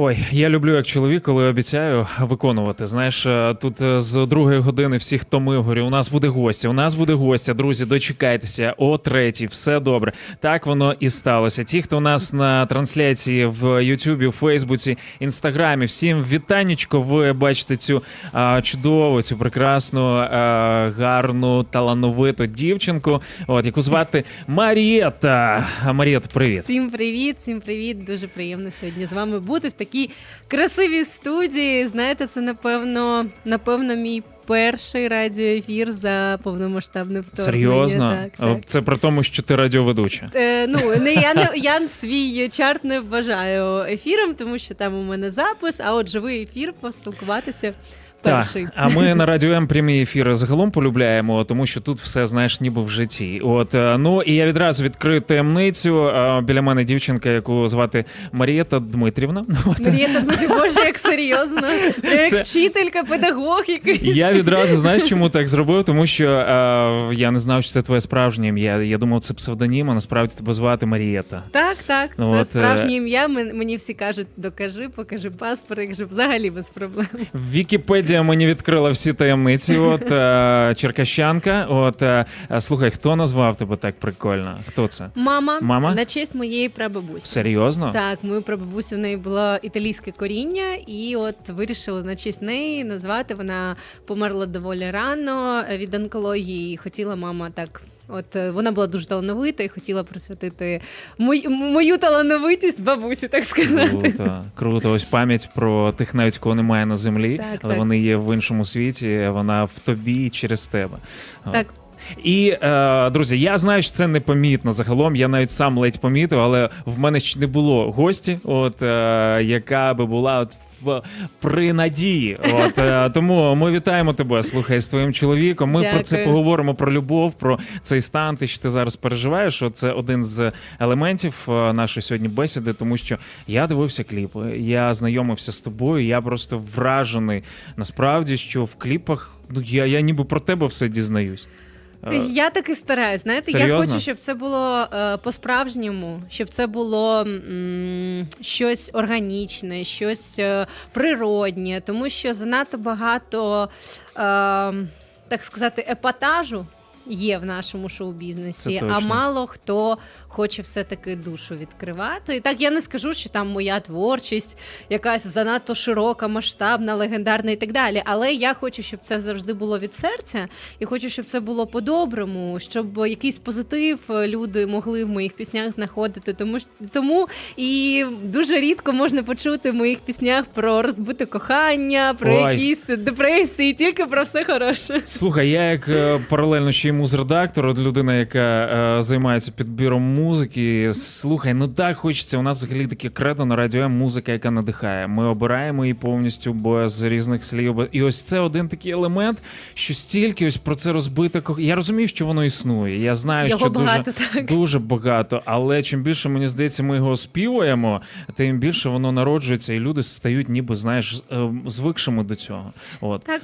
Ой, я люблю як чоловік, коли обіцяю виконувати. Знаєш, е, тут е, з другої години всіх томив, говорю, у нас буде гостя, у нас буде гостя, друзі, дочекайтеся, о третій, все добре. Так воно і сталося. Ті, хто у нас на трансляції в Ютубі, в Фейсбуці, Інстаграмі, всім вітанечко. Ви бачите цю а, чудову, цю прекрасну, а, гарну, талановиту дівчинку, от яку звати Марієта. Марієта, привіт. Всім привіт, всім привіт. Дуже приємно сьогодні з вами бути в такій красивій студії. Знаєте, це напевно, напевно, мій перший радіоефір за повномасштабне вторгнення. Серйозно? Так, так. Це при тому, що ти радіоведуча. Е, ну не я не я свій чарт не вважаю ефіром, тому що там у мене запис. А от живий ефір поспілкуватися. Перший. Так, а ми на радіо М прямі ефіри загалом полюбляємо, тому що тут все знаєш, ніби в житті. От е, ну і я відразу відкрию таємницю. Е, Біля мене дівчинка, яку звати Марієта Дмитрівна. От. Марія Дмитрів, боже, як серйозно. Як Це- вчителька, педагог якийсь. Я відразу знаєш, чому так зробив? Тому що е, я не знав, що це твоє справжнє ім'я. Я думав, це псевдонім, а насправді тебе звати Марієта. Так, так, це от, справжнє ім'я. Мені всі кажуть, докажи, покажи паспорт, якщо взагалі без проблем. Вікіпедія мені відкрила всі таємниці. От е, черкащанка. От е, слухай, хто назвав тебе так прикольно? Хто це? Мама, Мама? на честь моєї прабабусі. Серйозно? Так, мою прабабусю в неї було італійське коріння, і от вирішили на честь неї назвати. Вона померла доволі рано від онкології. і Хотіла мама так. От е, вона була дуже талановита і хотіла присвятити мою, мою талановитість бабусі, так сказати. Круто, круто. Ось пам'ять про тих, навіть кого немає на землі, Так, але так. вони є в іншому світі. Вона в тобі і через тебе. Так, І е, друзі, я знаю, що це непомітно загалом. Я навіть сам ледь помітив, але в мене ще не було гості, от е, яка би була от. В при надії, от е, тому ми вітаємо тебе. Слухай з твоїм чоловіком. Ми про це поговоримо про любов, про цей стан. Ти що ти зараз переживаєш. Це один з елементів е, нашої сьогодні бесіди, тому що я дивився кліпи, я знайомився з тобою. Я просто вражений насправді, що в кліпах ну я, я ніби про тебе все дізнаюсь. Е, Я так і стараюсь. Знаєте, я хочу, щоб це було е, по-справжньому, щоб це було м, щось органічне, щось е, природнє, тому що занадто багато, е, так сказати, епатажу. Є в нашому шоу-бізнесі, а мало хто хоче все-таки душу відкривати. І так я не скажу, що там моя творчість якась занадто широка, масштабна, легендарна і так далі. Але я хочу, щоб це завжди було від серця, і хочу, щоб це було по-доброму, щоб якийсь позитив люди могли в моїх піснях знаходити. Тому тому і дуже рідко можна почути в моїх піснях про розбите кохання, про Ой. якісь депресії, тільки про все хороше. Слухай, я як е, паралельно ще й музредактор, от людина, яка е, займається підбіром музики. Слухай, ну так хочеться. У нас взагалі таке кредо на радіо М, музика, яка надихає. Ми обираємо її повністю без різних слів. І ось це один такий елемент, що стільки ось про це розбите кох... Я розумію, що воно існує. Я знаю, Його що багато дуже, так. дуже багато. Але чим більше мені здається, ми його співаємо, тим більше воно народжується, і люди стають, ніби знаєш, е, звикшими до цього. От. Так.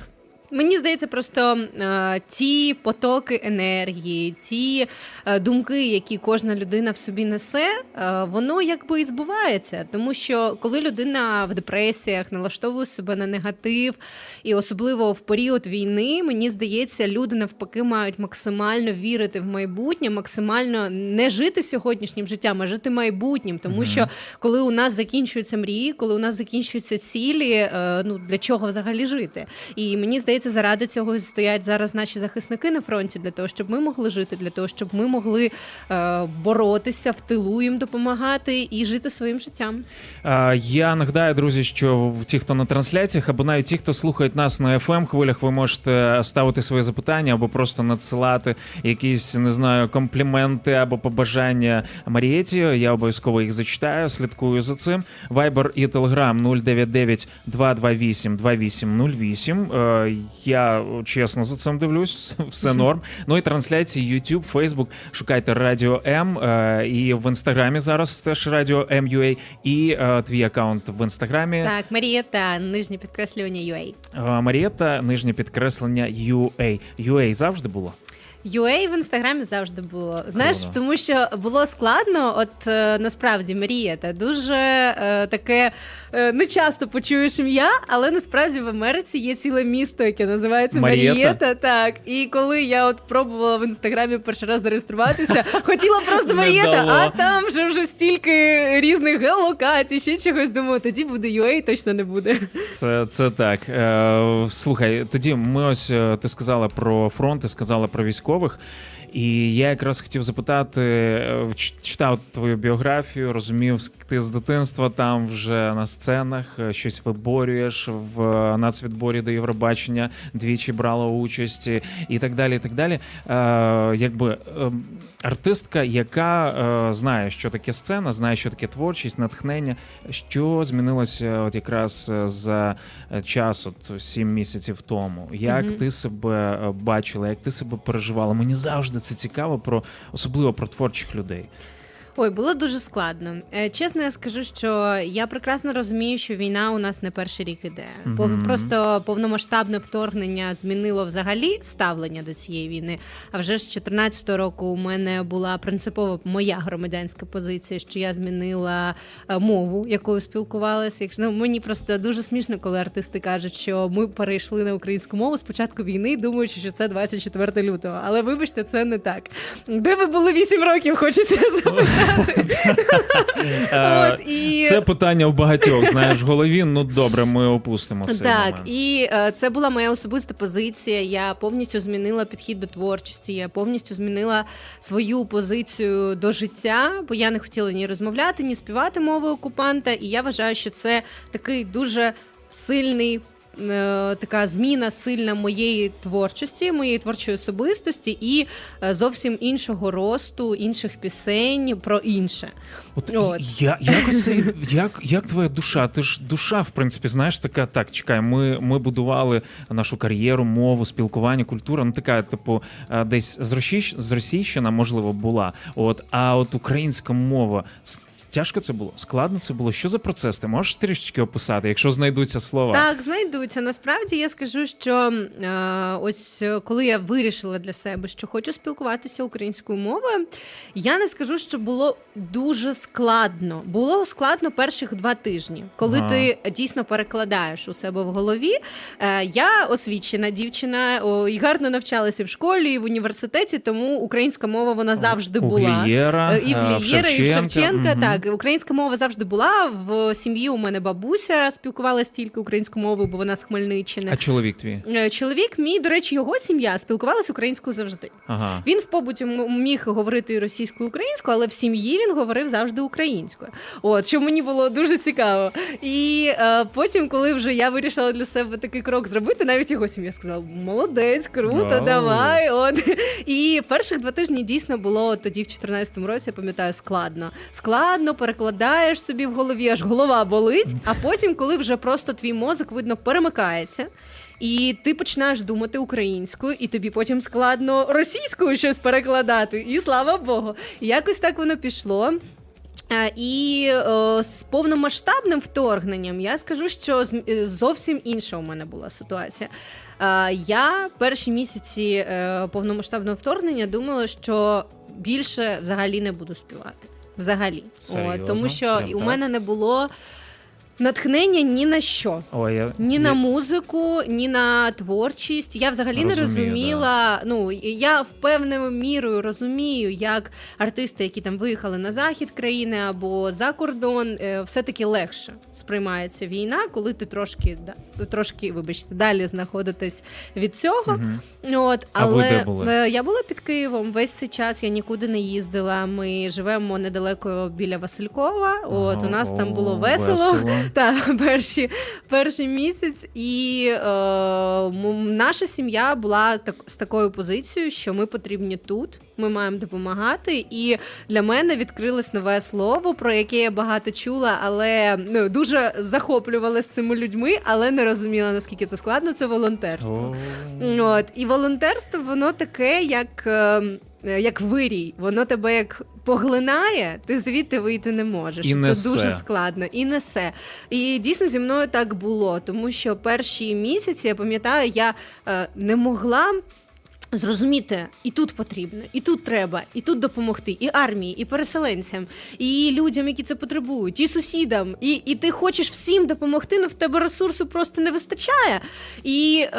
Мені здається, просто е, ті потоки енергії, ті е, думки, які кожна людина в собі несе, е, воно якби і збувається. Тому що коли людина в депресіях налаштовує себе на негатив, і особливо в період війни, мені здається, люди навпаки мають максимально вірити в майбутнє, максимально не жити сьогоднішнім життям, а жити майбутнім. Тому Мгм. що коли у нас закінчуються мрії, коли у нас закінчуються цілі, е, ну для чого взагалі жити? І мені здається, заради цього стоять зараз наші захисники на фронті для того, щоб ми могли жити, для того, щоб ми могли е, боротися в тилу їм допомагати і жити своїм життям. Я нагадаю, друзі, що ті, хто на трансляціях, або навіть ті, хто слухають нас на fm хвилях, ви можете ставити свої запитання або просто надсилати якісь не знаю компліменти або побажання Марієті. Я обов'язково їх зачитаю. Слідкую за цим. Viber і Telegram 099 228 2808. Я чесно за цим дивлюсь. Все норм. Ну і трансляції YouTube, Facebook. Шукайте Радіо М е, і в інстаграмі зараз теж Радіо М.UA і е, твій аккаунт в інстаграмі. Так, Марієта, нижнє підкреслення UA. Е, Марієта, нижнє підкреслення UA. UA завжди було. UA в інстаграмі завжди було. Знаєш, Круто. тому що було складно, от е, насправді мріяти. Дуже е, таке е, не часто почуєш ім'я, але насправді в Америці є ціле місто, яке називається Марієта? Марієта. Так, і коли я от пробувала в інстаграмі перший раз зареєструватися, хотіла просто Марієта, а там вже вже стільки різних геолокацій, ще чогось. Думаю, тоді буде UA, точно не буде. Це, це так. Е, слухай, тоді ми ось е, ти сказала про фронт, ти сказала про військових. І я якраз хотів запитати, е, читав твою біографію, розумів, ти з дитинства там вже на сценах е, щось виборюєш в е, нацвідборі до Євробачення, двічі брала участь і- так далі. І так далі. Якби е, артистка, яка е, знає, що таке сцена, знає, що таке творчість, натхнення. Що змінилося от якраз е, за е, час, от сім місяців тому? Як Мгм. ти себе бачила, як ти себе переживала? Мені завжди це цікаво про особливо про творчих людей. Ой, було дуже складно. Е, Чесно, я скажу, що я прекрасно розумію, що війна у нас не перший рік іде. Мгм. Просто повномасштабне вторгнення змінило взагалі ставлення до цієї війни. А вже з 14 року у мене була принципова моя громадянська позиція, що я змінила е, мову, якою спілкувалася. Якщо ну, мені просто дуже смішно, коли артисти кажуть, що ми перейшли на українську мову з початку війни, думаючи, що це 24 лютого. Але вибачте, це не так. Де ви були 8 років? Хочеться запитати. Е, От, і... Це питання в багатьох. Знаєш, в голові. Ну добре, ми опустимо цей Так, момент. і е, це була моя особиста позиція. Я повністю змінила підхід до творчості. Я повністю змінила свою позицію до життя, бо я не хотіла ні розмовляти, ні співати мовою окупанта. І я вважаю, що це такий дуже сильний. Е, Така зміна сильна моєї творчості, моєї творчої особистості і е, зовсім іншого росту, інших пісень про інше. От, От. Я, як, оце, як, як твоя душа? Ти ж душа, в принципі, знаєш, така, так, чекай, ми, ми будували нашу кар'єру, мову, спілкування, культура, ну така, типу, е, десь зросійщ- зросійщена, можливо, була. От, а от українська мова. Тяжко це було? Складно це було? Що за процес? Ти можеш трішечки описати, якщо знайдуться слова? Так, знайдуться. Насправді я скажу, що е, ось е, коли я вирішила для себе, що хочу спілкуватися українською мовою, я не скажу, що було дуже складно. Було складно перших два тижні, коли Ага. ти дійсно перекладаєш у себе в голові. Е, я освічена дівчина о, і гарно навчалася в школі і в університеті, тому українська мова вона завжди У була. Глієра, Е, І в е, Глієра, і в Шевченка. Мгм. Так, українська мова завжди була. В сім'ї у мене бабуся спілкувалася тільки українською мовою, бо вона з Хмельниччини. А чоловік твій? Е, Чоловік, мій, до речі, його сім'я спілкувалася українською завжди. Ага. Він в побуті міг говорити російською, українською, але в сім'ї він говорив завжди українською. От що мені було дуже цікаво. І е, потім, коли вже я вирішила для себе такий крок зробити, навіть його сім'я сказала: молодець, круто, Вау. давай. От і перших два тижні дійсно було тоді, в 14-му році, я пам'ятаю, складно. Складно перекладаєш собі в голові, аж голова болить. А потім, коли вже просто твій мозок видно перемикається. І ти починаєш думати українською, і тобі потім складно російською щось перекладати. І слава Богу, якось так воно пішло. І е, з повномасштабним вторгненням я скажу, що зовсім інша у мене була ситуація. Я перші місяці е, повномасштабного вторгнення думала, що більше взагалі не буду співати. Взагалі, Серйозно? От, тому що Прям у так? мене не було натхнення ні на що. Ой, я, Ні на музику, ні на творчість. Я взагалі не Розумію, розуміла. Ну я в певною мірою розумію, як артисти, які там виїхали на захід країни або за кордон, е, все-таки легше сприймається війна, коли ти трошки да, трошки, вибачте, далі знаходитесь від цього. Мгм. От, але були? е, я була під Києвом весь цей час. Я нікуди не їздила. Ми живемо недалеко біля Василькова. От у нас там було весело. Та перші перший місяць, і е, наша сім'я була так з такою позицією, що ми потрібні тут. Ми маємо допомагати. І для мене відкрилось нове слово, про яке я багато чула, але ну дуже захоплювалася цими людьми, але не розуміла наскільки це складно. Це волонтерство. От і волонтерство, воно таке, як, е, як вирій, воно тебе як поглинає, ти звідти вийти не можеш. І це несе. дуже складно і несе. І дійсно зі мною так було, тому що перші місяці я пам'ятаю, я е, не могла. Зрозуміти, і тут потрібно, і тут треба, і тут допомогти, і армії, і переселенцям, і людям, які це потребують, і сусідам. І і ти хочеш всім допомогти, але в тебе ресурсу просто не вистачає. І е,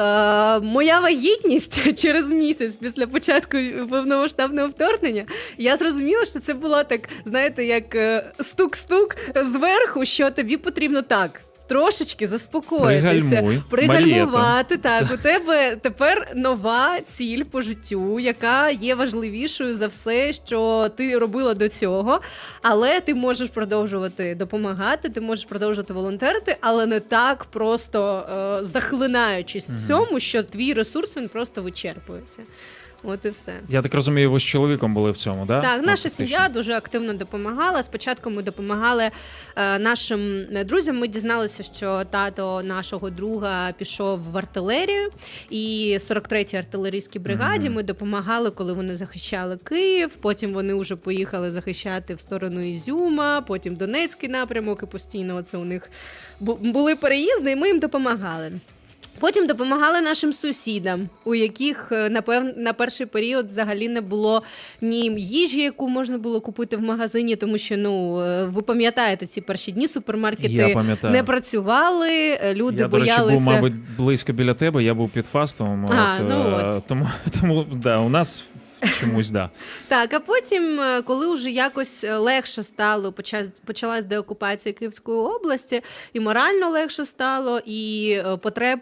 моя вагітність через місяць після початку повномасштабного вторгнення я зрозуміла, що це було так, знаєте, як е, стук-стук зверху, що тобі потрібно так трошечки заспокоїтися, Пригальмуй. пригальмувати. Так, у тебе тепер нова ціль по життю, яка є важливішою за все, що ти робила до цього. Але ти можеш продовжувати допомагати, ти можеш продовжувати волонтерити, але не так просто е, захлинаючись в цьому, що твій ресурс він просто вичерпується. От і все. Я так розумію, ви з чоловіком були в цьому, да? Так, Ну, наша сім'я дуже активно допомагала. Спочатку ми допомагали е, нашим друзям. Ми дізналися, що тато нашого друга пішов в артилерію, і 43-й артилерійській бригаді ми допомагали, коли вони захищали Київ. Потім вони вже поїхали захищати в сторону Ізюма, потім Донецький напрямок, і постійно це у них були переїзди, і ми їм допомагали. Потім допомагали нашим сусідам, у яких е, напевно на перший період взагалі не було ні їжі, яку можна було купити в магазині, тому що ну е, ви пам'ятаєте ці перші дні супермаркети не працювали. е, Люди я, до речі, боялися. був, мабуть, близько біля тебе, я був під фастом, А, от, ну от. Тому, тому да, у нас чомусь, да. Так, а потім, е, коли вже якось е, легше стало, поча- почалась деокупація Київської області, і морально легше стало, і е, потреб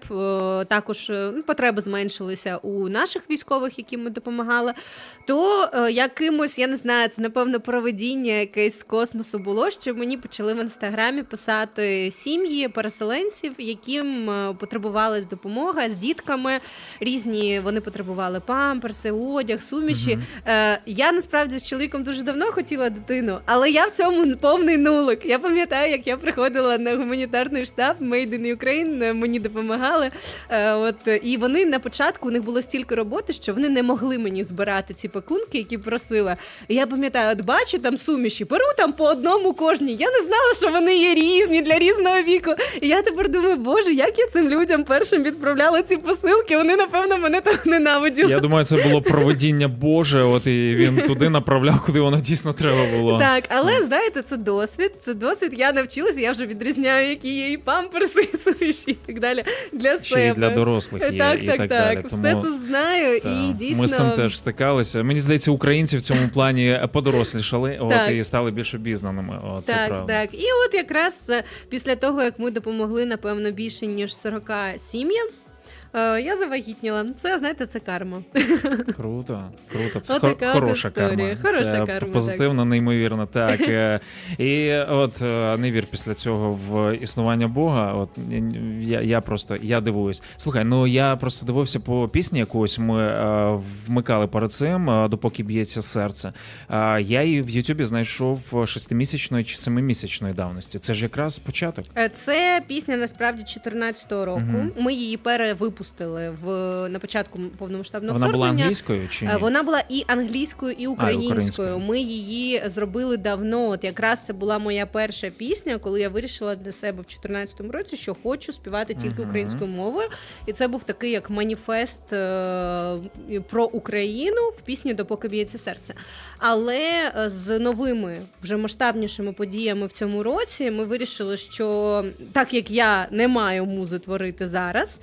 також ну, потреби зменшилися у наших військових, яким ми допомагали. То якимось, я не знаю, це напевно проведіння якесь з космосу було, що мені почали в інстаграмі писати сім'ї переселенців, яким потребувалась допомога з дітками. Різні вони потребували памперси, одяг, суміші. Мгм. Е, я насправді з чоловіком дуже давно хотіла дитину, але я в цьому повний нулик. Я пам'ятаю, як я приходила на гуманітарний штаб Made in Ukraine, е, мені допомагали. Е, от і вони на початку у них було стільки роботи, що вони не могли мені збирати ці пакунки, які просила. І я пам'ятаю, от бачу там суміші, беру там по одному кожній. Я не знала, що вони є різні для різного віку. І я тепер думаю, боже, як я цим людям першим відправляла ці посилки. Вони напевно мене так ненавиділи. Я думаю, це було проведіння Боже, от і він туди направляв, куди воно дійсно треба було. Так, але знаєте, це досвід. Це досвід. Я навчилася, я вже відрізняю, які є і памперси, і суміші, і так далі для Ще себе. і для дорослих є, так, і так, так, так. далі. Все Тому... це знаю, Та, і дійсно Ми з цим теж стикалися. Мені здається, українці в цьому плані подорослішали от, і стали більш обізнаними. О, це так, правда. так. І от якраз е, після того, як ми допомогли, напевно, більше ніж 40 сім'ям. Е, Я завагітніла. Це знаєте, це карма. Круто, круто. Це Отака хо- от хороша історія. карма. Хороша це карма, позитивно, неймовірно. Так. Е, І от е, не вір після цього в існування Бога. От я, я просто я дивуюсь. Слухай, ну я просто дивився по пісні якусь. Ми вмикали перед цим, допоки б'ється серце. Я її в Ютубі знайшов шестимісячної чи семимісячної давності. Це ж якраз початок. Це пісня насправді 14-го року. Мгм. Ми її перевипустили в на початку повномасштабного Вона була англійською чи ні? Е, Вона була і англійською, і українською. українською. Ми її зробили давно. От якраз це була моя перша пісня, коли я вирішила для себе в 2014 році, що хочу співати тільки Мгм. українською мовою. І це був такий як маніфест е, про Україну в пісні Допоки б'ється серце. Але е, з новими вже масштабнішими подіями в цьому році ми вирішили, що так як я не маю музи творити зараз,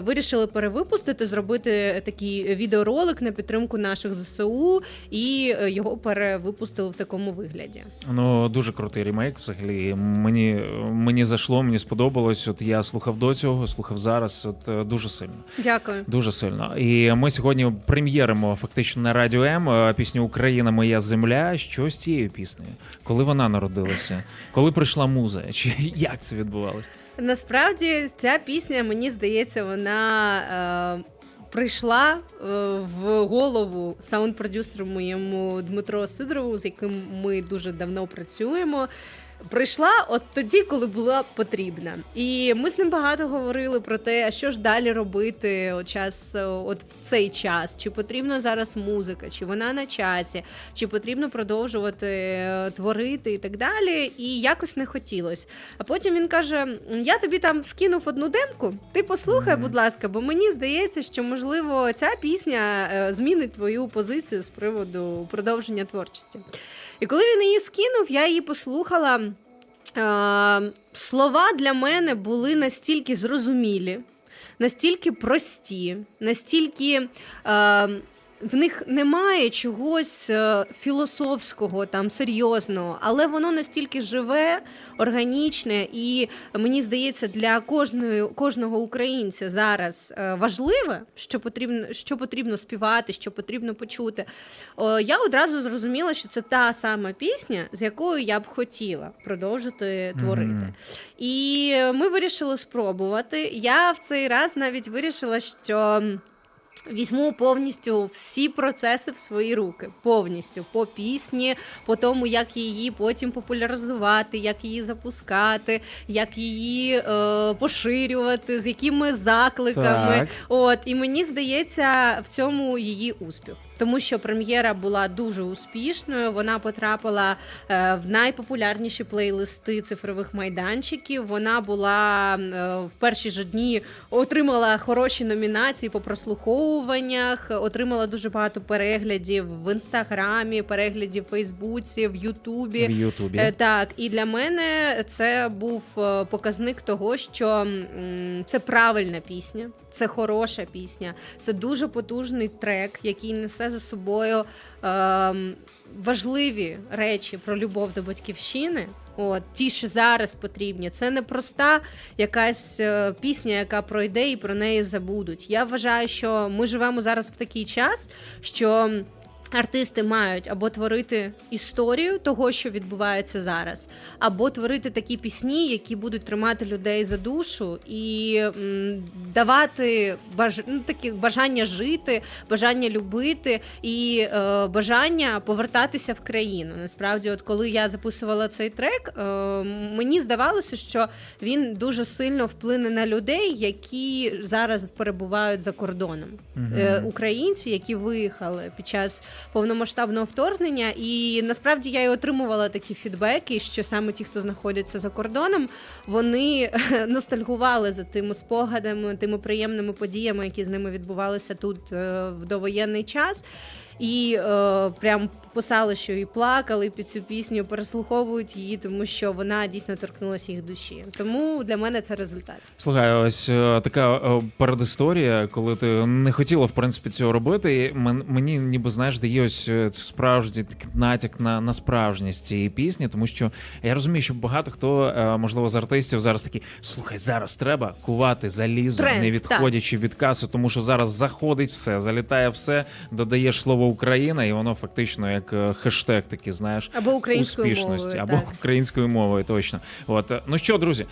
вирішили перевипустити, зробити такий відеоролик на підтримку наших ЗСУ, і е, його перевипустили в такому вигляді. Ну дуже крутий ремейк. Взагалі мені мені зайшло, мені сподобалось. От я слухав до цього, слухав зараз. От е, дуже сильно, Дякую. дуже сильно. І ми сьогодні прем'єримо фактично на радіо М е, пісню Україна, моя земля. Що з цією піснею? Коли вона народилася? Коли прийшла муза? Чи як це відбувалося? Насправді ця пісня, мені здається, вона. Е... Прийшла е, в голову саунд-продюсеру моєму Дмитро Сидорову, з яким ми дуже давно працюємо. Прийшла от тоді, коли була потрібна. І ми з ним багато говорили про те, а що ж далі робити от час, от в цей час, чи потрібно зараз музика, чи вона на часі, чи потрібно продовжувати е, творити і так далі. І якось не хотілося. А потім він каже: Я тобі там скинув одну демку, ти послухай, будь ласка, бо мені здається, що можливо ця пісня е, змінить твою позицію з приводу продовження творчості. І коли він її скинув, я її послухала. Е, слова для мене були настільки зрозумілі, настільки прості, настільки. В них немає чогось е, філософського, там серйозного, але воно настільки живе, органічне, і мені здається, для кожної кожного українця зараз е, важливе, що потрібно що потрібно співати, що потрібно почути. Я одразу зрозуміла, що це та сама пісня, з якою я б хотіла продовжити творити. Mm-hmm. І ми вирішили спробувати. Я в цей раз навіть вирішила, що. Візьму повністю всі процеси в свої руки, повністю по пісні, по тому, як її потім популяризувати, як її запускати, як її е, поширювати, з якими закликами. Так. От і мені здається, в цьому її успіх тому що прем'єра була дуже успішною. Вона потрапила е, в найпопулярніші плейлисти цифрових майданчиків. Вона була е, в перші ж дні отримала хороші номінації по прослуховуваннях, отримала дуже багато переглядів в інстаграмі, переглядів в Фейсбуці, в Ютубі. В Ютубі. Е, так, і для мене це був показник того, що це правильна пісня, це хороша пісня, це дуже потужний трек, який несе за собою е, важливі речі про любов до батьківщини. От ті, що зараз потрібні, це не проста якась е, пісня, яка пройде і про неї забудуть. Я вважаю, що ми живемо зараз в такий час, що Артисти мають або творити історію того, що відбувається зараз, або творити такі пісні, які будуть тримати людей за душу і м, давати баж... ну, такі бажання жити, бажання любити і е, бажання повертатися в країну. Насправді, от коли я записувала цей трек, е, мені здавалося, що він дуже сильно вплине на людей, які зараз перебувають за кордоном. Угу. Е, українці, які виїхали під час повномасштабного вторгнення, і насправді я й отримувала такі фідбеки, що саме ті, хто знаходяться за кордоном, вони ностальгували за тими спогадами, тими приємними подіями, які з ними відбувалися тут е, в довоєнний час і е, прям писали, що і плакали під цю пісню, переслуховують її, тому що вона дійсно торкнулася їх душі. Тому для мене це результат. Слухай, ось е, така е, передісторія, коли ти не хотіла в принципі цього робити. І мені ніби знаєш, дає ось е, справжній натяк на на справжність цієї пісні, тому що я розумію, що багато хто е, можливо з артистів зараз такі слухай, зараз треба кувати залізо, Тренд, не відходячи так. від каси, тому що зараз заходить все, залітає все, додаєш слово Україна, і воно фактично як е, хештег такий, знаєш, або українською успішності, мовою, або так. українською мовою. Точно, от е, ну що, друзі,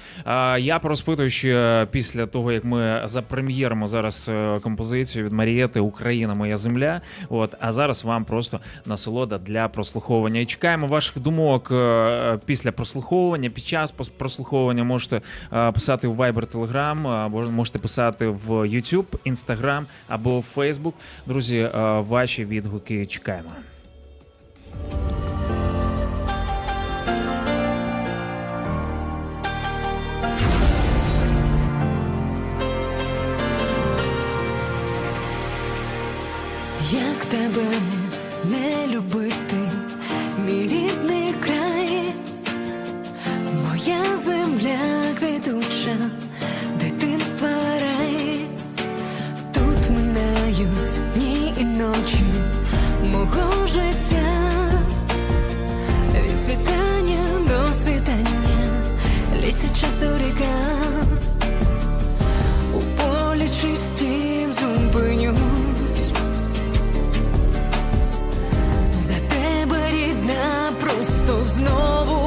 я порозпитую ще після того, як ми запрем'єримо зараз е, композицію від Марієти Україна, моя земля. От а зараз вам просто насолода для прослуховування. І чекаємо ваших думок після прослуховування. Під час прослуховування можете писати в Viber, Telegram, або можете писати в YouTube, Instagram або в Facebook. Друзі, ваші від відгуки чекаємо. мого життя, від світання до світання, літься часу ріка, у полі чистім зупинюсь, за тебе рідна, просто знову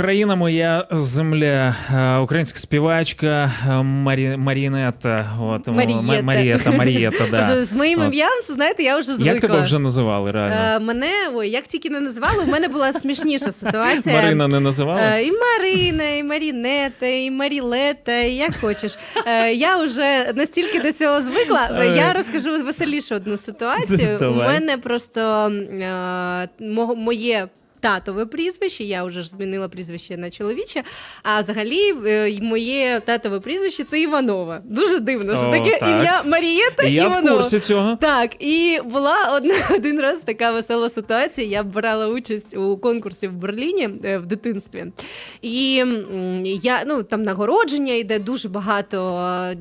Україна, моя земля, Е, українська співачка е, Марі... Марінета. От, Марієта. Марієта, Марієта, да. Вже з моїм ім'ям, це, знаєте, я вже звикла. Як тебе вже називали, реально? Е, мене, ой, як тільки не називали, в мене була смішніша ситуація. Марина не називали? Е, І Марина, і Марінета, і Марілета, і як хочеш. Е, Я вже настільки до цього звикла. Я розкажу веселіше одну ситуацію. У мене просто моє. Татове прізвище, я вже ж змінила прізвище на чоловіче. А взагалі е, моє татове прізвище це Іванова. Дуже дивно, що О, таке так. ім'я Марієта я в Іванова. курсі цього. Так, і була одна один раз така весела ситуація. Я брала участь у конкурсі в Берліні е, в дитинстві. І я ну там нагородження йде дуже багато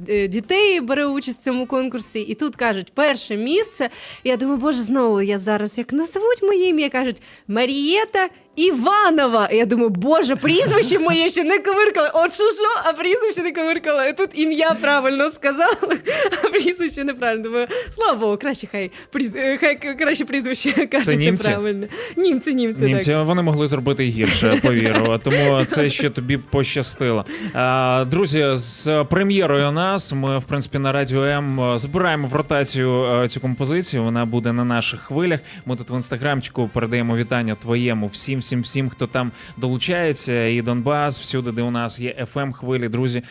е, дітей бере участь в цьому конкурсі. І тут кажуть, перше місце. Я думаю, боже, знову я зараз як назовуть моє ім'я, кажуть Марієта. Até! Іванова. І я думаю, боже, прізвище моє ще не ковиркали. От що що, а прізвище не ковиркали. І тут ім'я правильно сказали, а прізвище неправильно. Думаю, слава Богу, краще хай пріз... е, хай краще прізвище кажуть німці? неправильно. Німці, німці, Німці так. вони могли зробити і гірше, повірю. Тому це ще тобі пощастило. А, друзі, з прем'єрою нас ми, в принципі, на радіо М збираємо в ротацію е, цю композицію. Вона буде на наших хвилях. Ми тут в інстаграмчику передаємо вітання твоєму всім, всім, всім, хто там долучається. І Донбас, всюди, де у нас є fm хвилі. Друзі,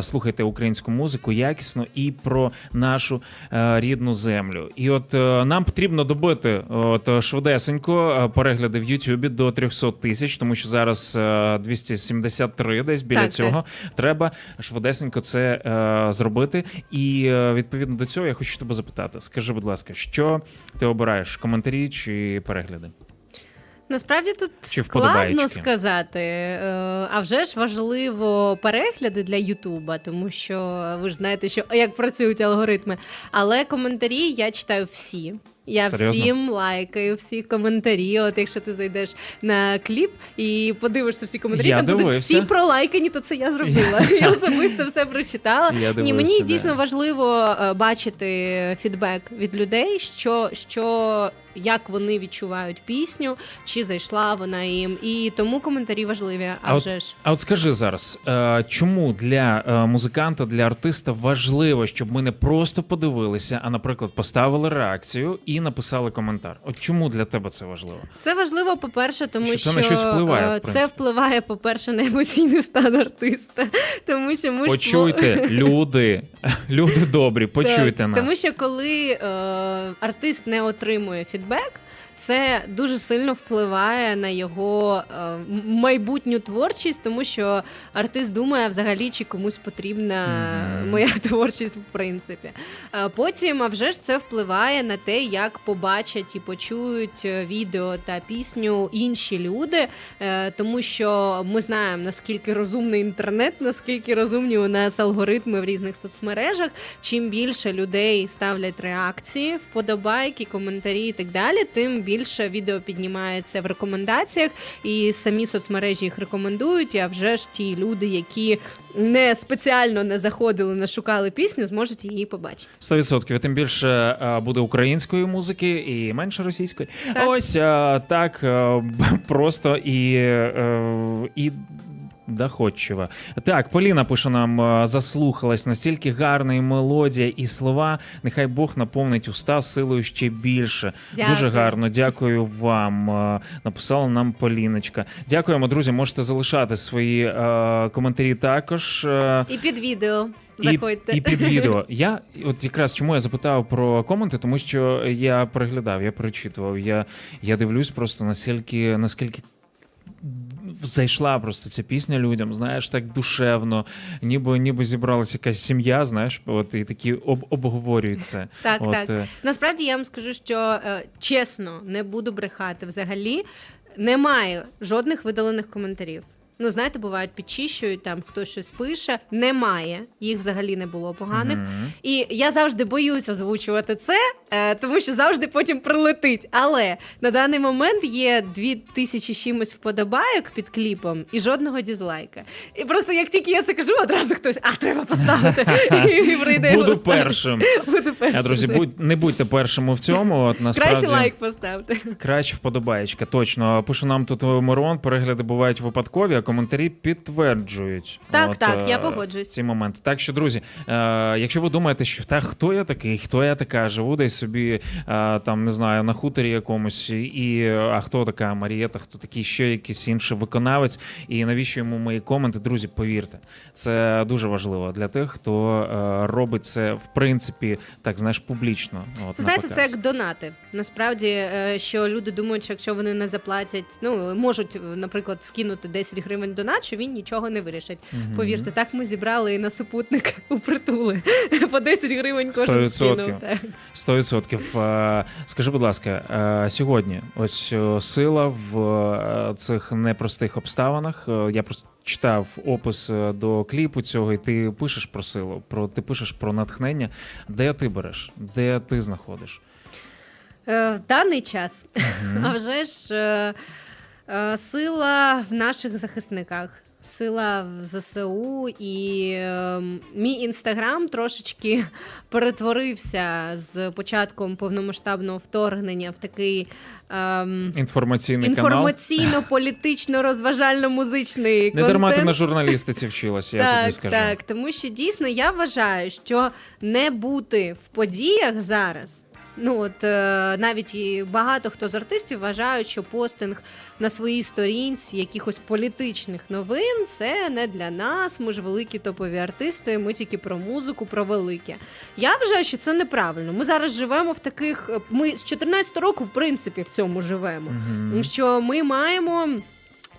слухайте українську музику якісно і про нашу е, рідну землю. І от е, нам потрібно добити от е, швидесенько е, перегляди в Ютубі до 300 тисяч, тому що зараз е, 273 десь біля Так, цього. Треба швидесенько це е, зробити. І е, відповідно до цього я хочу тебе запитати: скажи, будь ласка, що ти обираєш коментарі чи перегляди? Насправді тут Чи складно сказати. Е, А вже ж важливо перегляди для Ютуба, тому що ви ж знаєте, що як працюють алгоритми. Але коментарі я читаю всі. Я Серйозно? всім лайкаю, всі коментарі. От якщо ти зайдеш на кліп і подивишся всі коментарі, Я там будуть всі пролайкані, то це я зробила. Я особисто все прочитала. Я Ні, мені дивився, дійсно важливо е, бачити фідбек від людей, що, що як вони відчувають пісню, чи зайшла вона їм. І тому коментарі важливі. А, А от- вже ж. А от скажи зараз, е, чому для е, музиканта, для артиста важливо, щоб ми не просто подивилися, а, наприклад, поставили реакцію і написали коментар? От чому для тебе це важливо? Це важливо, по-перше, тому Що що, це на щось впливає, в е, це впливає, по-перше, на емоційний стан артиста. Тому що ми ж Почуйте, люди, люди добрі, почуйте Так, нас. Тому що коли е, артист не отримує фідбек, це дуже сильно впливає на його е, майбутню творчість, тому що артист думає взагалі, чи комусь потрібна моя творчість, в принципі. Е, потім, а вже ж це впливає на те, як побачать і почують е, відео та пісню інші люди, е, тому що ми знаємо наскільки розумний інтернет, наскільки розумні у нас алгоритми в різних соцмережах. Чим більше людей ставлять реакції, вподобайки, коментарі і так далі, тим більше відео піднімається в рекомендаціях, і самі соцмережі їх рекомендують. А вже ж ті люди, які не спеціально не заходили, не шукали пісню, зможуть її побачити. 100%. Тим більше е, буде української музики і менше російської. Так. Ось е, так е, просто і, і доходчиво. Так, Поліна пише нам: е, заслухалась настільки гарна і мелодія і слова. Нехай Бог наповнить уста силою ще більше. Дякую. Дуже гарно, дякую вам. Е, Написала нам Поліночка. Дякуємо, друзі. Можете залишати свої е, коментарі також. Е, І під відео і, заходьте. і під відео. Я от якраз чому я запитав про коменти, тому що я переглядав, я перечитував. Я, я дивлюсь просто наскільки наскільки. Зайшла просто ця пісня людям, знаєш, так душевно, ніби ніби зібралася якась сім'я, знаєш, от і такі об, обговорюють це. Так, от, так. е, Насправді я вам скажу, що е, чесно, не буду брехати. Взагалі немає жодних видалених коментарів. Ну, знаєте, бувають підчищують, там хтось щось пише. Немає, їх взагалі не було поганих. мгм. І я завжди боюся озвучувати це, е, тому що завжди потім прилетить. Але на даний момент є дві тисячі чимось вподобайок під кліпом і жодного дізлайка. І просто як тільки я це кажу, одразу хтось, а треба поставити. І прийде Буду першим. Буду першим. Друзі, будь, не будьте першими в цьому. От насправді Краще лайк поставте. Краще вподобаєчка, точно. Пише нам тут Мирон, перегляди бувають випадкові, а коментарі підтверджують. Так, так, е, я погоджуюсь. Ці моменти. Так що, друзі, е, якщо ви думаєте, що та хто я такий, хто я така, живу десь собі е, там, не знаю, на хуторі якомусь, і а хто така Марієта, хто такий ще якийсь інший виконавець, і навіщо йому мої коменти, друзі, повірте, це дуже важливо для тих, хто е, робить це в принципі, так знаєш, публічно. От, знаєте, це як донати. Насправді, е, що люди думають, що якщо вони не заплатять, ну можуть, е, наприклад, скинути 10 гривень донат, що він нічого не вирішить. Мгм. Повірте, так ми зібрали і на супутник у притули. По 10 гривень кожен 100%. скинув. 100%. Е, Скажи, будь ласка, е, сьогодні ось е, сила в е, цих непростих обставинах. Я просто читав опис до кліпу цього, і ти пишеш про силу, про ти пишеш про натхнення. Де ти береш? Де ти знаходиш? В даний час, а вже ж сила в наших захисниках. Сила в ЗСУ і е, мій інстаграм трошечки перетворився з початком повномасштабного вторгнення в такий ем, Інформаційний інформаційно-політично-розважально-музичний Не дарма ти на журналістиці вчилась, я тобі скажу. так, тому що дійсно я вважаю, що не бути в подіях зараз. Ну от е, навіть і багато хто з артистів вважають, що постинг на своїй сторінці якихось політичних новин це не для нас. Ми ж великі топові артисти. Ми тільки про музику, про велике. Я вважаю, що це неправильно. Ми зараз живемо в таких. Ми з 14 року, в принципі, в цьому живемо. Мгм. Що ми маємо.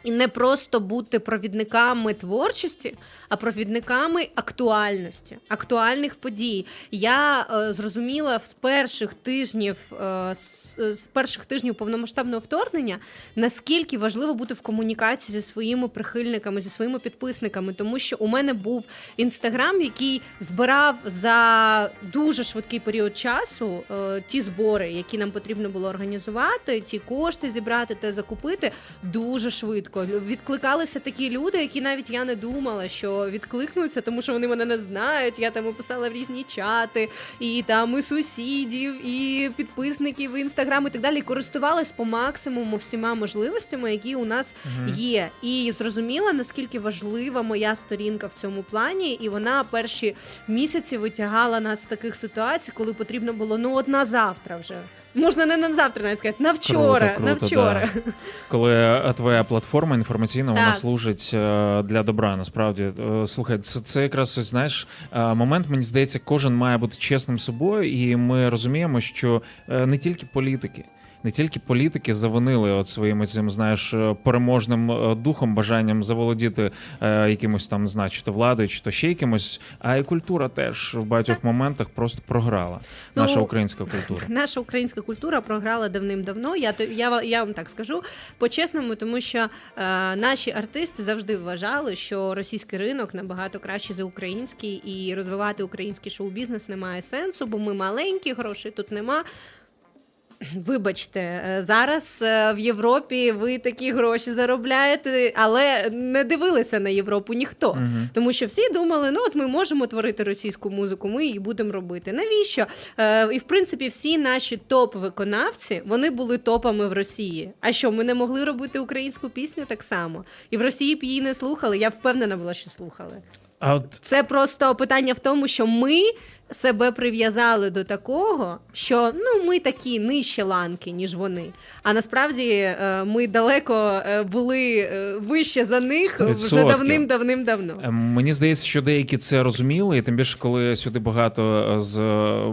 І не просто бути провідниками творчості, а провідниками актуальності, актуальних подій. Я е, зрозуміла з перших тижнів е, з, з перших тижнів повномасштабного вторгнення, наскільки важливо бути в комунікації зі своїми прихильниками, зі своїми підписниками, тому що у мене був інстаграм, який збирав за дуже швидкий період часу е, ті збори, які нам потрібно було організувати, ті кошти зібрати та закупити дуже швидко. Швидко. Відкликалися такі люди, які навіть я не думала, що відкликнуться, тому що вони мене не знають. Я там описала в різні чати, і там і сусідів, і підписників, і інстаграм, і так далі. Користувалась по максимуму всіма можливостями, які у нас є. І зрозуміла, наскільки важлива моя сторінка в цьому плані, і вона перші місяці витягала нас з таких ситуацій, коли потрібно було ну от на завтра вже. Можна не на завтра навіть сказати, на вчора, Круто, на вчора. вчора. Коли е, твоя платформа інформаційна вона Так. служить е, для добра, насправді Е, слухай, це, це якраз ось, знаєш момент. Мені здається, кожен має бути чесним собою, і ми розуміємо, що не тільки політики. Не тільки політики завинили от своїм цим, знаєш, е, переможним е, духом, бажанням заволодіти е, якимось там, не знаю, чи то владою, чи то ще якимось, а і культура теж в багатьох моментах просто програла. Ну, Наша українська культура. Наша українська культура програла давним-давно. Я я, я вам так скажу по-чесному, тому що е, наші артисти завжди вважали, що російський ринок набагато краще за український, і розвивати український шоу-бізнес немає сенсу, бо ми маленькі, грошей тут нема. Вибачте, е, зараз е, в Європі ви такі гроші заробляєте, але не дивилися на Європу ніхто. Мгм. Тому що всі думали, ну от ми можемо творити російську музику, ми її будемо робити. Навіщо? Е, і в принципі, всі наші топ-виконавці вони були топами в Росії. А що, ми не могли робити українську пісню так само? І в Росії б її не слухали. Я впевнена була, що слухали. А от Це просто питання в тому, що ми себе прив'язали до такого, що ну ми такі нижче ланки, ніж вони. А насправді е, ми далеко е, були е, вище за них Сто вже давним-давним-давно. Е, Мені здається, що деякі це розуміли, і тим більше, коли сюди багато з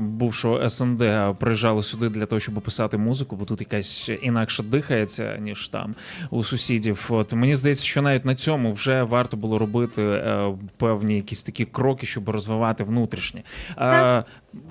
бувшого СНД приїжджали сюди для того, щоб писати музику, бо тут якась інакше дихається, ніж там у сусідів. От мені здається, що навіть на цьому вже варто було робити е, певні якісь такі кроки, щоб розвивати внутрішнє. А,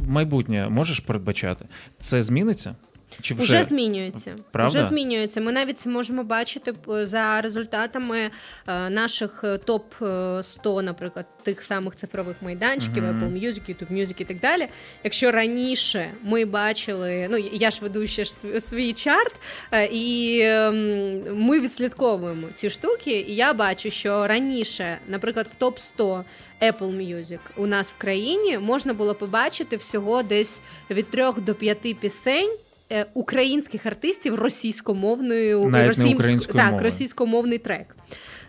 майбутнє можеш передбачати? Це зміниться? Чи вже, Вже змінюється. Правда? Вже змінюється. Ми навіть можемо бачити е, за результатами е, наших е, топ е, 100, наприклад, тих самих цифрових майданчиків, Мгм. Apple Music, YouTube Music і так далі. Якщо раніше ми бачили, ну я ж веду ще ж свій, чарт, і ем, ми відслідковуємо ці штуки. І я бачу, що раніше, наприклад, в топ 100 Apple Music у нас в країні можна було побачити всього десь від 3 до 5 пісень. Е, Українських артистів російськомовною Навіть не українською так, мовою. російськомовний трек.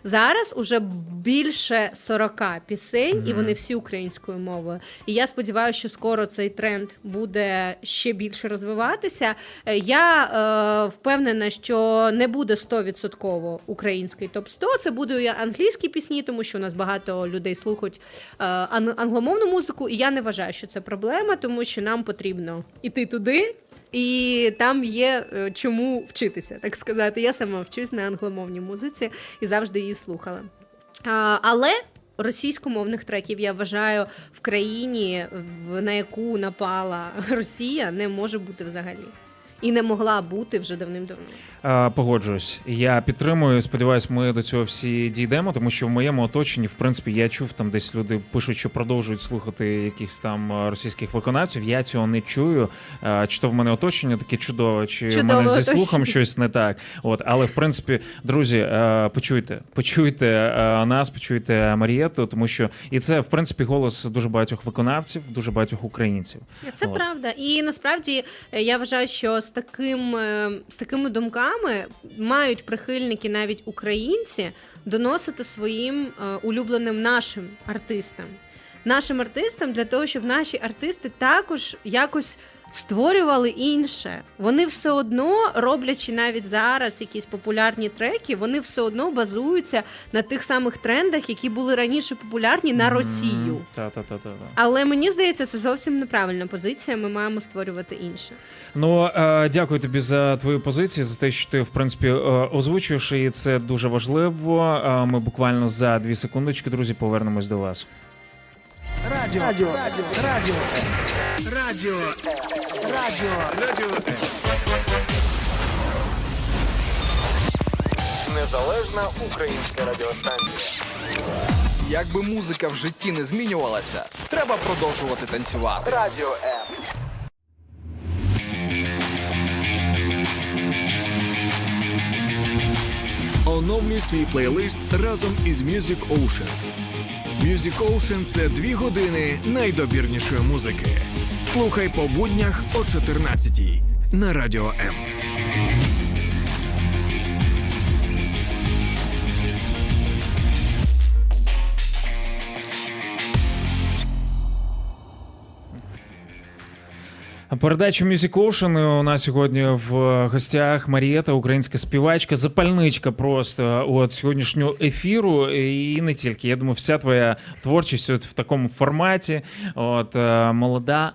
Зараз уже більше 40 пісень, і вони всі українською мовою. І я сподіваюся, що скоро цей тренд буде ще більше розвиватися. Е, Я е, впевнена, що не буде 100% український топ 100 Це будуть англійські пісні, тому що у нас багато людей слухають е, англомовну музику. І я не вважаю, що це проблема, тому що нам потрібно іти туди. І там є е, чому вчитися, так сказати. Я сама вчусь на англомовній музиці і завжди її слухала. Але російськомовних треків я вважаю в країні, на яку напала Росія, не може бути взагалі. І не могла бути вже давним-давно. А, Погоджуюсь. Я підтримую. Сподіваюсь, ми до цього всі дійдемо, тому що в моєму оточенні, в принципі, я чув там десь люди пишуть, що продовжують слухати якихось там російських виконавців. Я цього не чую. А, Чи то в мене оточення таке чудове, чи в Чудове мене зі оточення. слухом щось не так. От, але в принципі, друзі, а, почуйте, почуйте а, нас, почуйте Марієту, тому що і це в принципі голос дуже багатьох виконавців, дуже багатьох українців. Це От. правда. І насправді е, я вважаю, що з таким е, з такими думками мають прихильники навіть українці доносити своїм е, улюбленим нашим артистам. Нашим артистам для того, щоб наші артисти також якось створювали інше. Вони все одно, роблячи навіть зараз якісь популярні треки, вони все одно базуються на тих самих трендах, які були раніше популярні на Росію. Та та та та. Але мені здається, це зовсім неправильна позиція. Ми маємо створювати інше. Ну е, дякую тобі за твою позицію, за те, що ти в принципі е, озвучуєш, і це дуже важливо. Е, Ми буквально за дві секундочки, друзі, повернемось до вас. Радіо. Радіо. Радіо. Радіо. Радіо. Радіо. Незалежна українська радіостанція. Якби музика в житті не змінювалася, треба продовжувати танцювати. Радіо М. Оновлюй свій плейлист разом із Music Ocean. Music Ocean – це дві години найдобірнішої музики. Слухай по буднях о 14-й на Радіо М. Передача Music Ocean. У нас сьогодні в гостях Марієта, українська співачка, запальничка просто от сьогоднішнього ефіру. І не тільки. Я думаю, вся твоя творчість от в такому форматі. От е, молода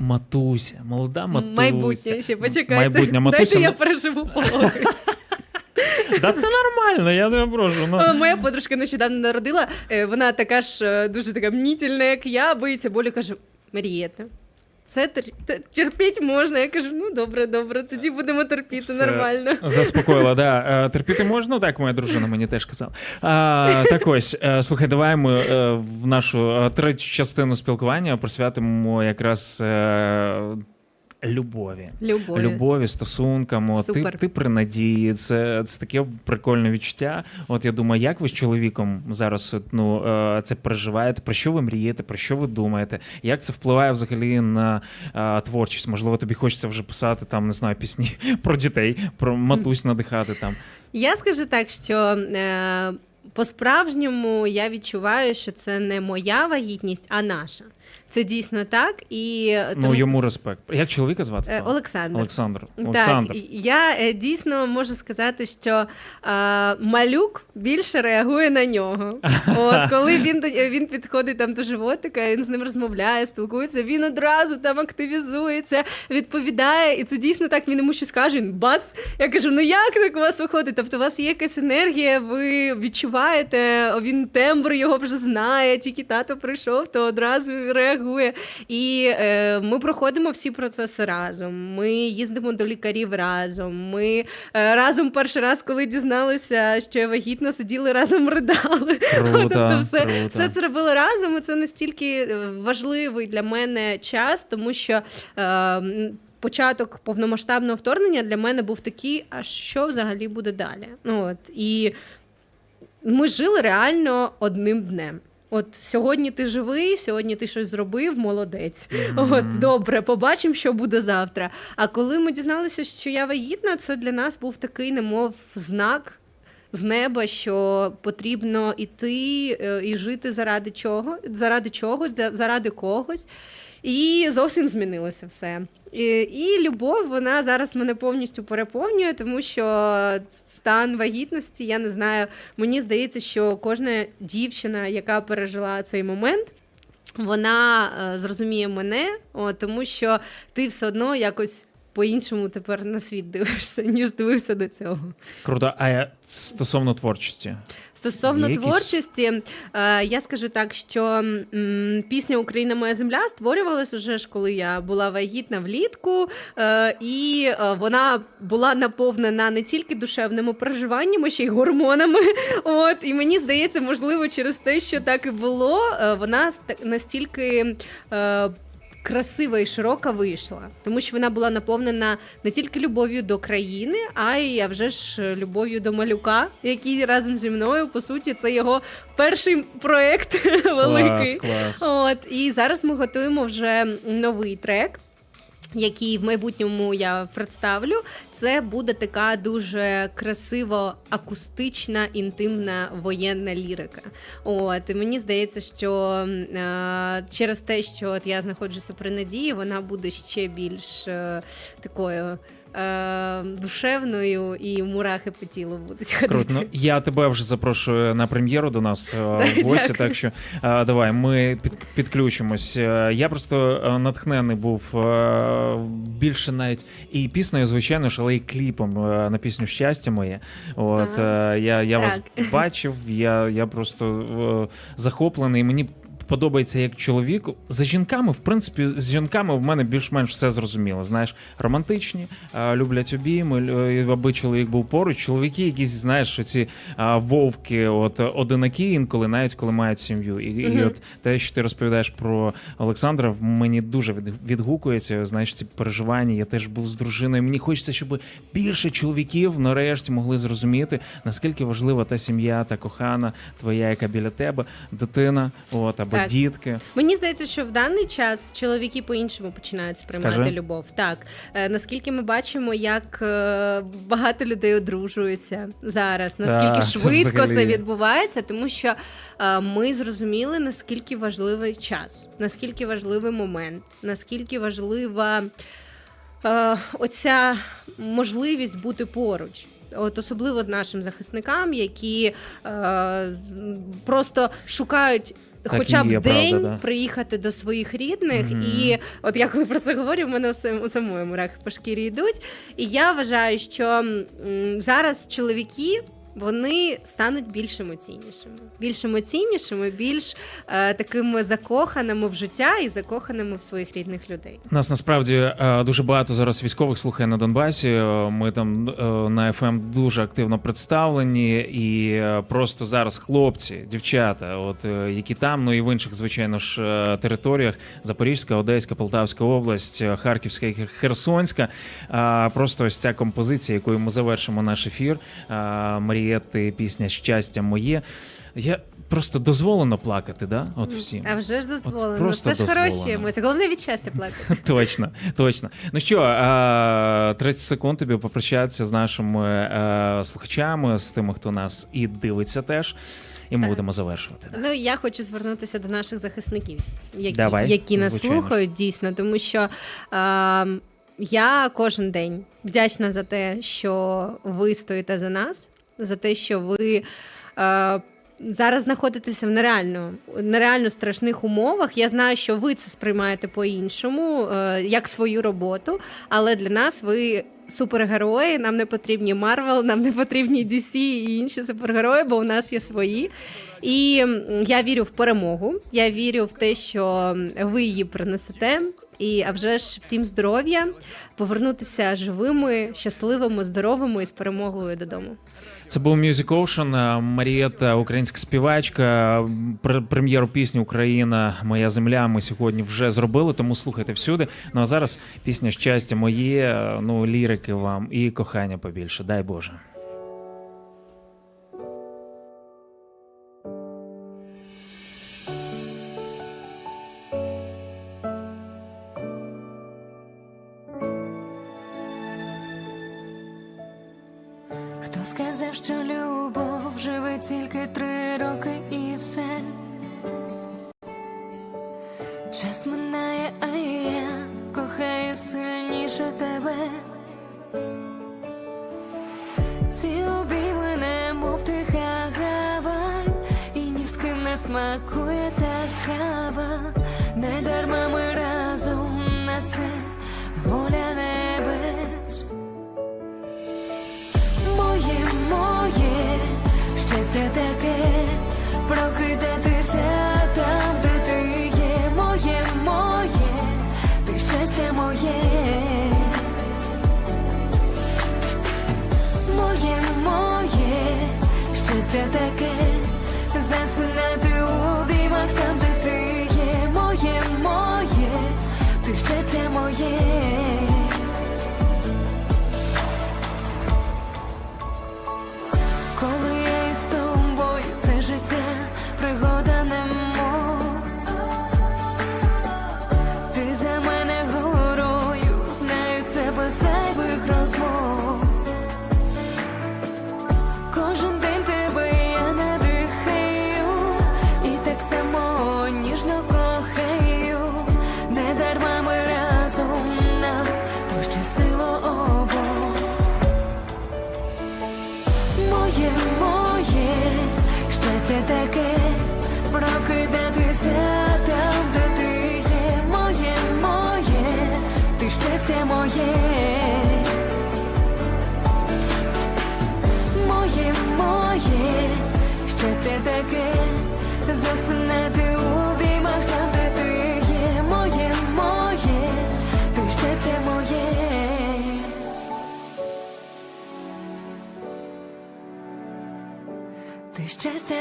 матуся, молода матуся. Майбутнє ще почекайте. Майбутня матуся. Дайте я переживу пологи. Да це нормально, я тебе прошу. Ну. Е, Моя подружка нещодавно народила. е, Вона така ж е, дуже така мнітельна, як я, боїться болі, каже: Марієта. Це тер- терпіть можна. Я кажу, ну добре, добре, тоді будемо терпіти Все. нормально. Заспокоїла, да. Е, Терпіти можна, Ну, так моя дружина мені теж казала. А, так ось, е, слухай, давай ми е, в нашу третю частину спілкування присвятимо якраз е, любові. Любові, стосункам, от, ти, ти при надії, це, це таке прикольне відчуття. От я думаю, як ви з чоловіком зараз ну, е, це переживаєте, про що ви мрієте, про що ви думаєте, як це впливає взагалі на е, творчість? Можливо, тобі хочеться вже писати там, не знаю, пісні про дітей, про матусь надихати там. Я скажу так, що е, по-справжньому я відчуваю, що це не моя вагітність, а наша. Це дійсно так. І Ну, йому респект. Як чоловіка звати? Е. Олександр. Олександр. Олександр. Так, я е, дійсно можу сказати, що е, малюк більше реагує на нього. От коли він він підходить там до животика, він з ним розмовляє, спілкується, він одразу там активізується, відповідає, і це дійсно так. Він йому щось каже. Він бац. Я кажу: ну як так у вас виходить? Тобто, у вас є якась енергія, ви відчуваєте, він тембр його вже знає. Тільки тато прийшов, то одразу реагує. І е, ми проходимо всі процеси разом. Ми їздимо до лікарів разом. Ми е, разом перший раз, коли дізналися, що я вагітна, сиділи разом ридали. Круто, тобто, все, круто. все це робили разом. І це настільки е, важливий для мене час, тому що. Е, Початок повномасштабного вторгнення для мене був такий, а що взагалі буде далі? Ну, от, і ми жили реально одним днем. От сьогодні ти живий, сьогодні ти щось зробив, молодець. От добре, побачимо, що буде завтра. А коли ми дізналися, що я вагітна, це для нас був такий, немов знак. З неба, що потрібно іти е, і жити заради чого, заради чогось, за- заради когось. І зовсім змінилося все. І, і любов, вона зараз мене повністю переповнює, тому що стан вагітності, я не знаю, мені здається, що кожна дівчина, яка пережила цей момент, вона е, зрозуміє мене, о, тому що ти все одно якось по-іншому тепер на світ дивишся, ніж дивився до цього. Круто. А я- стосовно творчості. Стосовно якісь- творчості, е, я скажу так, що пісня Україна моя земля створювалась уже ж, коли я була вагітна влітку, е, і е, вона була наповнена не тільки душевними переживаннями, ще й гормонами. От і мені здається, можливо, через те, що так і було, вона ст- настільки. Красива і широка вийшла, тому що вона була наповнена не тільки любов'ю до країни, а й а вже ж любов'ю до малюка, який разом зі мною, по суті, це його перший проект великий. Клас, клас. От і зараз ми готуємо вже новий трек. Який в майбутньому я представлю, це буде така дуже красиво акустична, інтимна воєнна лірика. От і мені здається, що е, через те, що от я знаходжуся при надії, вона буде ще більш е, такою е, душевною і мурахи по тілу будуть ходити. Круто. Ну, я тебе вже запрошую на прем'єру до нас е, в гості, так що е, давай ми під, підключимось. Я просто натхнений був більше навіть і піснею, звичайно ж, але й кліпом на пісню Щастя моє. От Ага. я, я вас бачив, я, я просто захоплений. Мені подобається як чоловіку. За жінками, в принципі, з жінками в мене більш-менш все зрозуміло. Знаєш, романтичні, люблять обійми, аби чоловік був поруч. Чоловіки, якісь, знаєш, ці вовки, от одинакі інколи, навіть коли мають сім'ю. І, і от те, що ти розповідаєш про Олександра, мені дуже відгукується. Знаєш, ці переживання. Я теж був з дружиною. Мені хочеться, щоб більше чоловіків нарешті могли зрозуміти, наскільки важлива та сім'я, та кохана твоя, яка біля тебе, дитина, от або Так. дітки. Мені здається, що в даний час чоловіки по-іншому починають сприймати Скажи. любов. Так Е, наскільки ми бачимо, як е, багато людей одружуються зараз, наскільки Так, швидко це, взагалі. відбувається, тому що е, ми зрозуміли, наскільки важливий час, наскільки важливий момент, наскільки важлива е, оця можливість бути поруч. От особливо нашим захисникам, які е, просто шукають. Так Хоча б є, день правда, да. приїхати до своїх рідних, Мгм. і от я коли про це говорю, в мене у самої мурахи по шкірі йдуть. І я вважаю, що м, зараз чоловіки вони стануть більш емоційнішими, більш емоційнішими, більш е, такими закоханими в життя і закоханими в своїх рідних людей. Нас насправді е, дуже багато зараз військових слухає на Донбасі. Е, Ми там е, на ФМ дуже активно представлені, і просто зараз хлопці, дівчата, от які там, ну і в інших, звичайно ж, територіях Запорізька, Одеська, Полтавська область, Харківська і Херсонська. Просто ось ця композиція, якою ми завершимо наш ефір. а, Марієти, пісня Щастя моє. Я просто дозволено плакати, да? От всім. А вже ж дозволено. просто це ж хороші емоції. Головне від щастя плакати. Точно, точно. Ну що, а, 30 секунд тобі попрощатися з нашими е, слухачами, з тими, хто нас і дивиться теж. І ми Так. будемо завершувати. Ну я хочу звернутися до наших захисників, які, Давай, які нас звичайно слухають дійсно, тому що е, я кожен день вдячна за те, що ви стоїте за нас, за те, що ви. Е, Зараз знаходитеся в нереально, нереально страшних умовах. Я знаю, що ви це сприймаєте по-іншому, е, як свою роботу. Але для нас ви супергерої. Нам не потрібні Марвел, нам не потрібні DC і інші супергерої, бо у нас є свої. І я вірю в перемогу. Я вірю в те, що ви її принесете. І а вже ж всім здоров'я, повернутися живими, щасливими, здоровими і з перемогою додому. Це був Music Ocean, е, Марієта, українська співачка. Пр- Прем'єру пісні Україна, Моя земля. Ми сьогодні вже зробили, тому слухайте всюди. Ну а зараз пісня Щастя моє, е, ну лірики вам і кохання побільше. Дай Боже. Що любов живе тільки три роки і все. Час минає, а я кохаю сильніше тебе. Ці обійми немов тиха гавань, і ні з ким не смакує та кава. Не дарма ми разом на це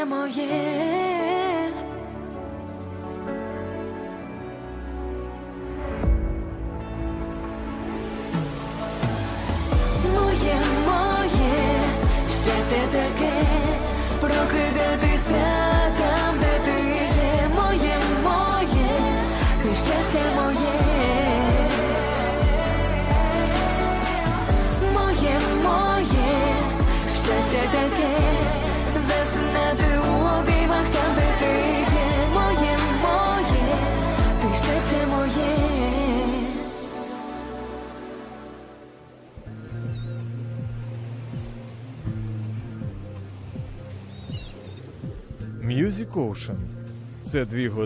серце моє. Моє, моє, щастя таке, прокидає. Cozy Це дві години.